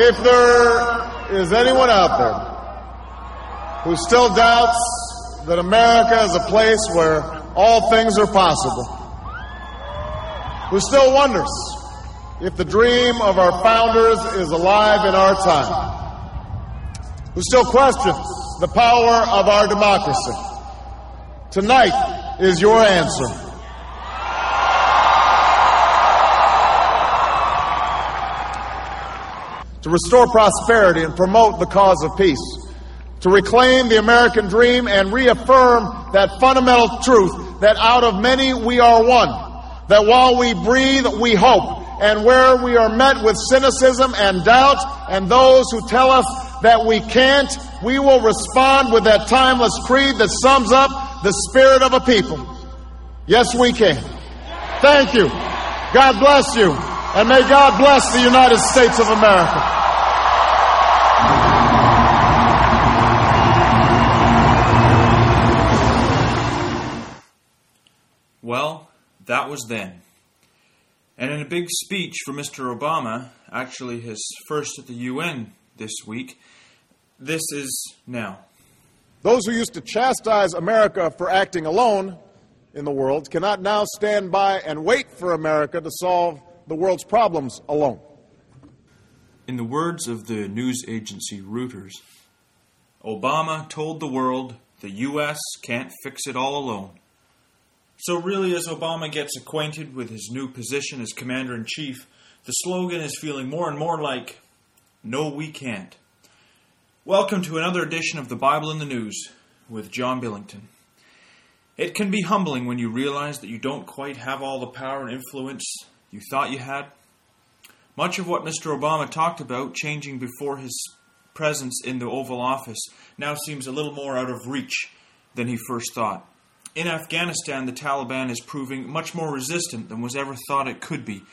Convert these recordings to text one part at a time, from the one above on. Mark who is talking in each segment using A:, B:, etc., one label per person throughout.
A: If there is anyone out there who still doubts that America is a place where all things are possible, who still wonders if the dream of our founders is alive in our time, who still questions the power of our democracy, tonight is your answer. To restore prosperity and promote the cause of peace, to reclaim the American dream and reaffirm that fundamental truth that out of many we are one, that while we breathe, we hope, and where we are met with cynicism and doubt, and those who tell us that we can't, we will respond with that timeless creed that sums up the spirit of a people. Yes, we can. Thank you. God bless you. And may God bless the United States of America.
B: That was then. And in a big speech for Mr. Obama, actually his first at the UN this week, this is now.
A: Those who used to chastise America for acting alone in the world cannot now stand by and wait for America to solve the world's problems alone.
B: In the words of the news agency Reuters, Obama told the world the U.S. can't fix it all alone. So, really, as Obama gets acquainted with his new position as Commander in Chief, the slogan is feeling more and more like, No, we can't. Welcome to another edition of the Bible in the News with John Billington. It can be humbling when you realize that you don't quite have all the power and influence you thought you had. Much of what Mr. Obama talked about changing before his presence in the Oval Office now seems a little more out of reach than he first thought. In Afghanistan, the Taliban is proving much more resistant than was ever thought it could be,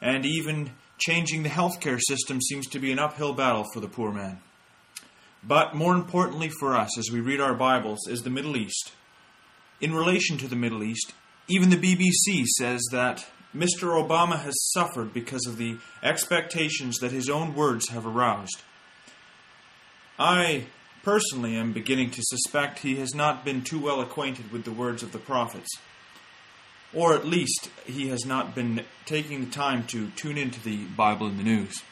B: and even changing the healthcare system seems to be an uphill battle for the poor man. But more importantly for us, as we read our Bibles, is the Middle East. In relation to the Middle East, even the BBC says that Mr. Obama has suffered because of the expectations that his own words have aroused. I personally am beginning to suspect he has not been too well acquainted with the words of the prophets. Or at least he has not been taking the time to tune into the Bible in the news.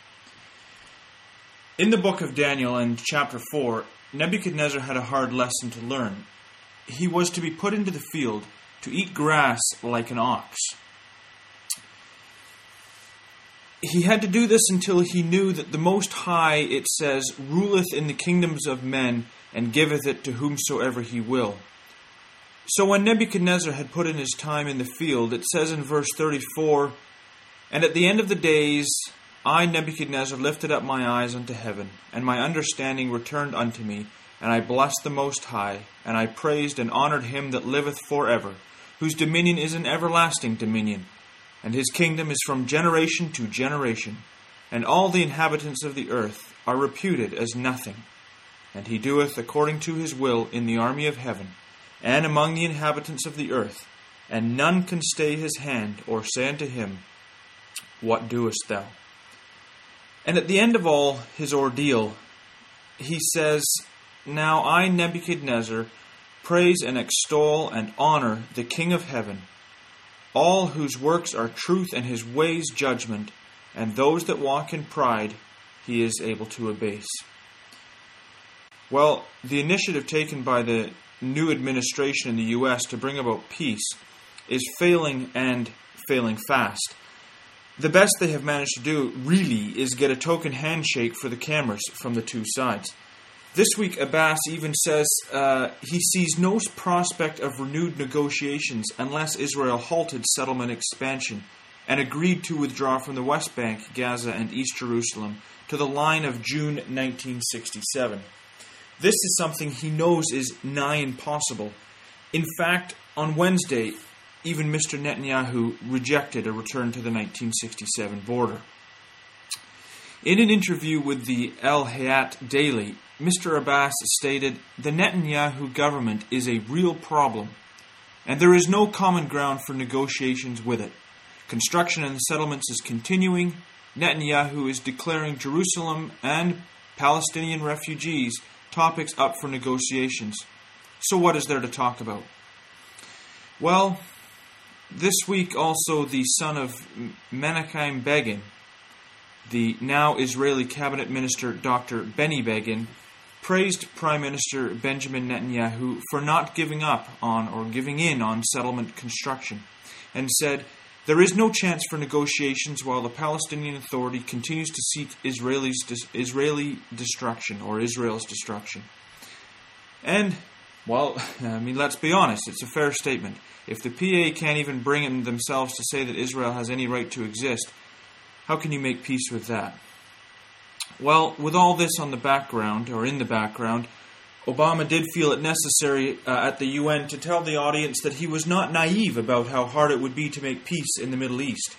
B: In the book of Daniel and chapter 4, Nebuchadnezzar had a hard lesson to learn. He was to be put into the field to eat grass like an ox. He had to do this until he knew that the Most High, it says, ruleth in the kingdoms of men and giveth it to whomsoever he will. So when Nebuchadnezzar had put in his time in the field, it says in verse 34 And at the end of the days, I, Nebuchadnezzar, lifted up my eyes unto heaven, and my understanding returned unto me, and I blessed the Most High, and I praised and honored him that liveth for ever, whose dominion is an everlasting dominion, and his kingdom is from generation to generation, and all the inhabitants of the earth are reputed as nothing. And he doeth according to his will in the army of heaven, and among the inhabitants of the earth, and none can stay his hand, or say unto him, What doest thou? And at the end of all his ordeal, he says, Now I, Nebuchadnezzar, praise and extol and honor the King of heaven, all whose works are truth and his ways judgment, and those that walk in pride he is able to abase. Well, the initiative taken by the new administration in the U.S. to bring about peace is failing and failing fast. The best they have managed to do, really, is get a token handshake for the cameras from the two sides. This week, Abbas even says uh, he sees no prospect of renewed negotiations unless Israel halted settlement expansion and agreed to withdraw from the West Bank, Gaza, and East Jerusalem to the line of June 1967. This is something he knows is nigh impossible. In fact, on Wednesday, even Mr. Netanyahu rejected a return to the 1967 border. In an interview with the El Hayat Daily, Mr. Abbas stated the Netanyahu government is a real problem, and there is no common ground for negotiations with it. Construction in the settlements is continuing, Netanyahu is declaring Jerusalem and Palestinian refugees topics up for negotiations. So, what is there to talk about? Well, this week also the son of Menachem Begin, the now Israeli cabinet minister Dr. Benny Begin, praised Prime Minister Benjamin Netanyahu for not giving up on or giving in on settlement construction and said, There is no chance for negotiations while the Palestinian Authority continues to seek Israelis, Israeli destruction or Israel's destruction. And, well, I mean, let's be honest, it's a fair statement. If the PA can't even bring in themselves to say that Israel has any right to exist, how can you make peace with that? Well, with all this on the background, or in the background, Obama did feel it necessary uh, at the UN to tell the audience that he was not naive about how hard it would be to make peace in the Middle East.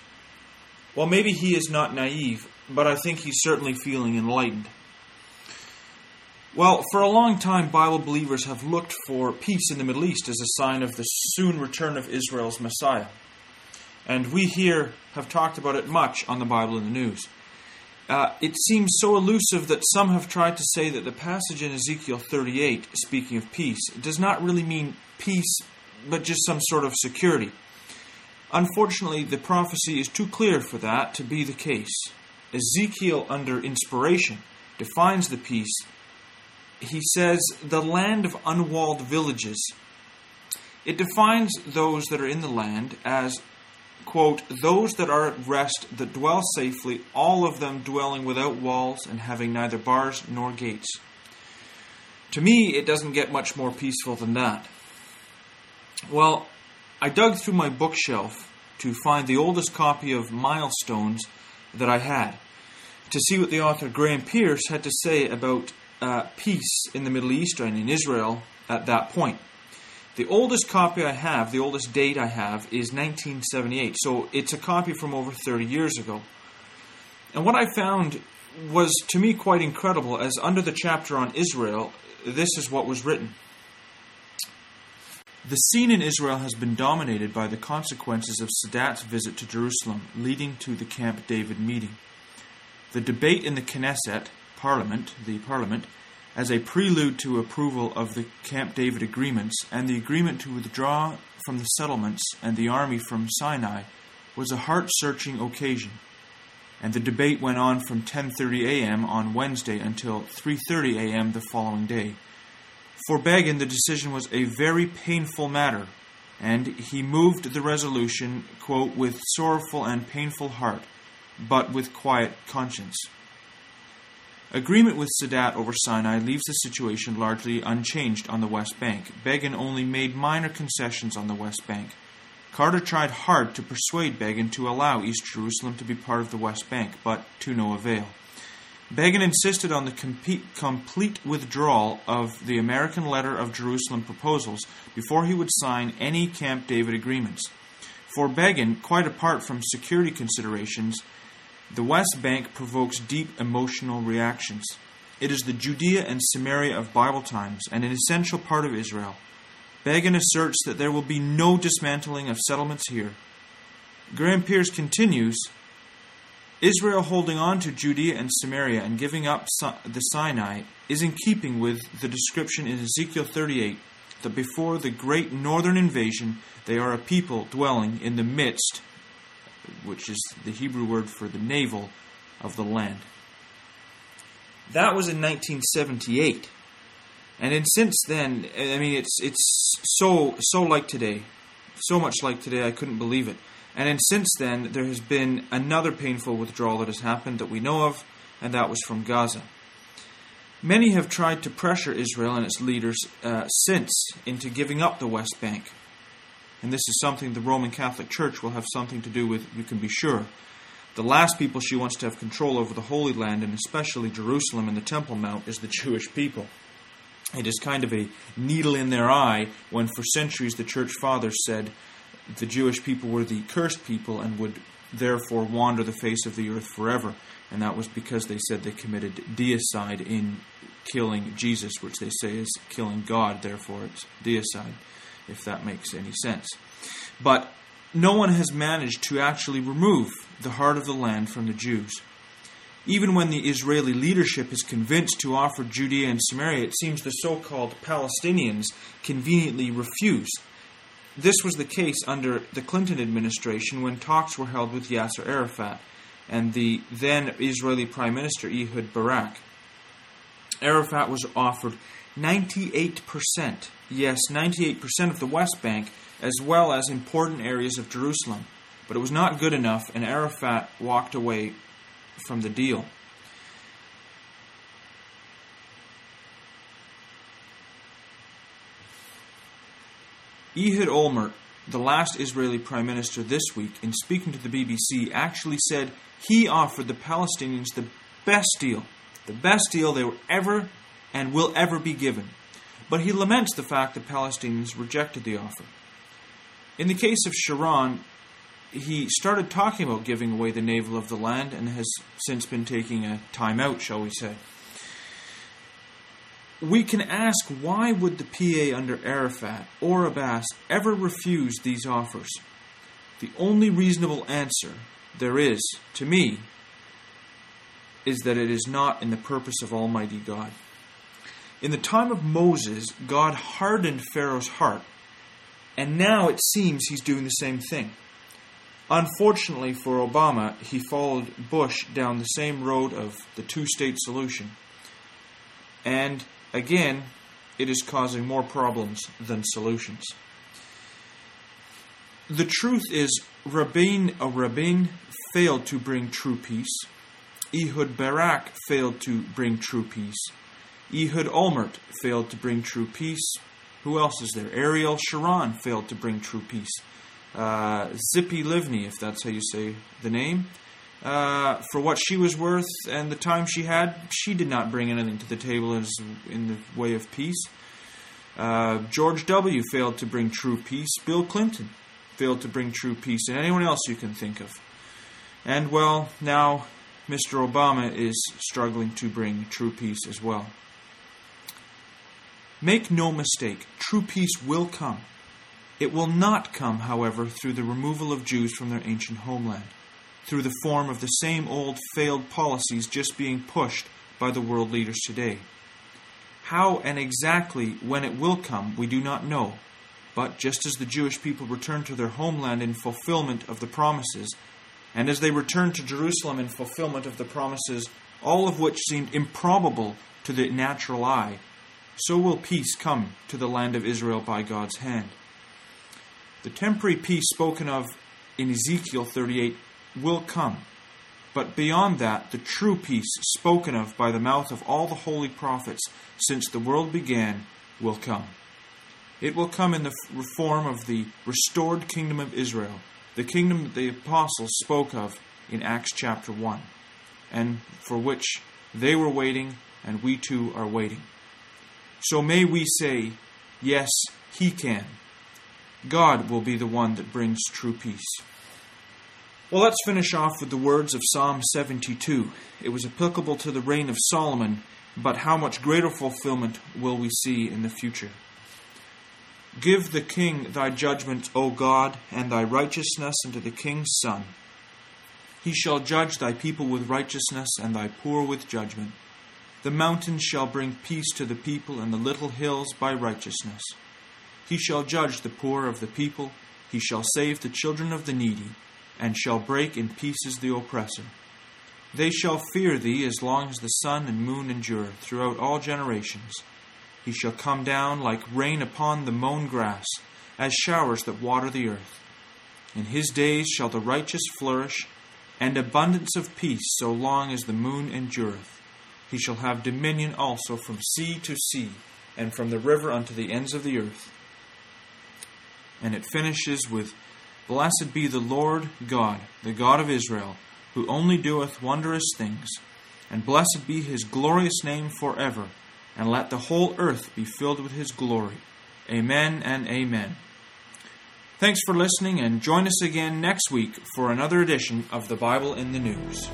B: Well, maybe he is not naive, but I think he's certainly feeling enlightened. Well, for a long time, Bible believers have looked for peace in the Middle East as a sign of the soon return of Israel's Messiah. And we here have talked about it much on the Bible in the News. Uh, it seems so elusive that some have tried to say that the passage in Ezekiel 38, speaking of peace, does not really mean peace, but just some sort of security. Unfortunately, the prophecy is too clear for that to be the case. Ezekiel, under inspiration, defines the peace. He says, the land of unwalled villages. It defines those that are in the land as quote, those that are at rest, that dwell safely, all of them dwelling without walls and having neither bars nor gates. To me, it doesn't get much more peaceful than that. Well, I dug through my bookshelf to find the oldest copy of Milestones that I had, to see what the author Graham Pearce had to say about uh, peace in the Middle East and in Israel at that point. The oldest copy I have, the oldest date I have, is 1978. So it's a copy from over 30 years ago. And what I found was to me quite incredible, as under the chapter on Israel, this is what was written. The scene in Israel has been dominated by the consequences of Sadat's visit to Jerusalem, leading to the Camp David meeting. The debate in the Knesset, Parliament, the Parliament, as a prelude to approval of the Camp David agreements and the agreement to withdraw from the settlements and the army from Sinai was a heart-searching occasion. And the debate went on from 10:30 a.m. on Wednesday until 3:30 a.m. the following day. For Begin, the decision was a very painful matter, and he moved the resolution, quote, with sorrowful and painful heart, but with quiet conscience. Agreement with Sadat over Sinai leaves the situation largely unchanged on the West Bank. Begin only made minor concessions on the West Bank. Carter tried hard to persuade Begin to allow East Jerusalem to be part of the West Bank, but to no avail. Begin insisted on the complete withdrawal of the American Letter of Jerusalem proposals before he would sign any Camp David agreements. For Begin, quite apart from security considerations, the West Bank provokes deep emotional reactions. It is the Judea and Samaria of Bible times and an essential part of Israel. Begin asserts that there will be no dismantling of settlements here. Graham Pearce continues Israel holding on to Judea and Samaria and giving up the Sinai is in keeping with the description in Ezekiel 38 that before the great northern invasion they are a people dwelling in the midst which is the Hebrew word for the navel of the land. That was in 1978. And then since then, I mean, it's it's so so like today, so much like today. I couldn't believe it. And then since then, there has been another painful withdrawal that has happened that we know of, and that was from Gaza. Many have tried to pressure Israel and its leaders uh, since into giving up the West Bank and this is something the Roman Catholic Church will have something to do with, you can be sure. The last people she wants to have control over the Holy Land, and especially Jerusalem and the Temple Mount, is the Jewish people. It is kind of a needle in their eye when, for centuries, the Church Fathers said the Jewish people were the cursed people and would therefore wander the face of the earth forever. And that was because they said they committed deicide in killing Jesus, which they say is killing God, therefore it's deicide if that makes any sense. But no one has managed to actually remove the heart of the land from the Jews. Even when the Israeli leadership is convinced to offer Judea and Samaria, it seems the so called Palestinians conveniently refuse. This was the case under the Clinton administration when talks were held with Yasser Arafat and the then Israeli Prime Minister Ehud Barak. Arafat was offered 98%, yes, 98% of the West Bank, as well as important areas of Jerusalem. But it was not good enough, and Arafat walked away from the deal. Ehud Olmert, the last Israeli prime minister this week, in speaking to the BBC, actually said he offered the Palestinians the best deal, the best deal they were ever and will ever be given. But he laments the fact that Palestinians rejected the offer. In the case of Sharon, he started talking about giving away the navel of the land and has since been taking a time out, shall we say. We can ask why would the PA under Arafat or Abbas ever refuse these offers? The only reasonable answer there is, to me, is that it is not in the purpose of Almighty God. In the time of Moses, God hardened Pharaoh's heart, and now it seems he's doing the same thing. Unfortunately for Obama, he followed Bush down the same road of the two state solution. And again, it is causing more problems than solutions. The truth is, Rabin, a Rabin failed to bring true peace. Ehud Barak failed to bring true peace. Ehud Olmert failed to bring true peace. Who else is there? Ariel Sharon failed to bring true peace uh, Tzipi Livni, if that's how you say the name. Uh, for what she was worth and the time she had, she did not bring anything to the table as, in the way of peace. Uh, George W. failed to bring true peace. Bill Clinton failed to bring true peace. And anyone else you can think of. And, well, now Mr. Obama is struggling to bring true peace as well. Make no mistake, true peace will come. It will not come, however, through the removal of Jews from their ancient homeland, through the form of the same old failed policies just being pushed by the world leaders today. How and exactly when it will come, we do not know. But just as the Jewish people returned to their homeland in fulfillment of the promises, and as they returned to Jerusalem in fulfillment of the promises, all of which seemed improbable to the natural eye, so will peace come to the land of Israel by God's hand. The temporary peace spoken of in Ezekiel 38 will come. But beyond that, the true peace spoken of by the mouth of all the holy prophets since the world began will come. It will come in the form of the restored kingdom of Israel, the kingdom that the apostles spoke of in Acts chapter 1, and for which they were waiting and we too are waiting. So may we say, Yes, He can. God will be the one that brings true peace. Well, let's finish off with the words of Psalm 72. It was applicable to the reign of Solomon, but how much greater fulfillment will we see in the future? Give the king thy judgments, O God, and thy righteousness unto the king's son. He shall judge thy people with righteousness, and thy poor with judgment. The mountains shall bring peace to the people, and the little hills by righteousness. He shall judge the poor of the people, he shall save the children of the needy, and shall break in pieces the oppressor. They shall fear thee as long as the sun and moon endure throughout all generations. He shall come down like rain upon the mown grass, as showers that water the earth. In his days shall the righteous flourish, and abundance of peace so long as the moon endureth. He shall have dominion also from sea to sea, and from the river unto the ends of the earth and it finishes with Blessed be the Lord God, the God of Israel, who only doeth wondrous things, and blessed be his glorious name forever, and let the whole earth be filled with his glory. Amen and amen. Thanks for listening, and join us again next week for another edition of the Bible in the News.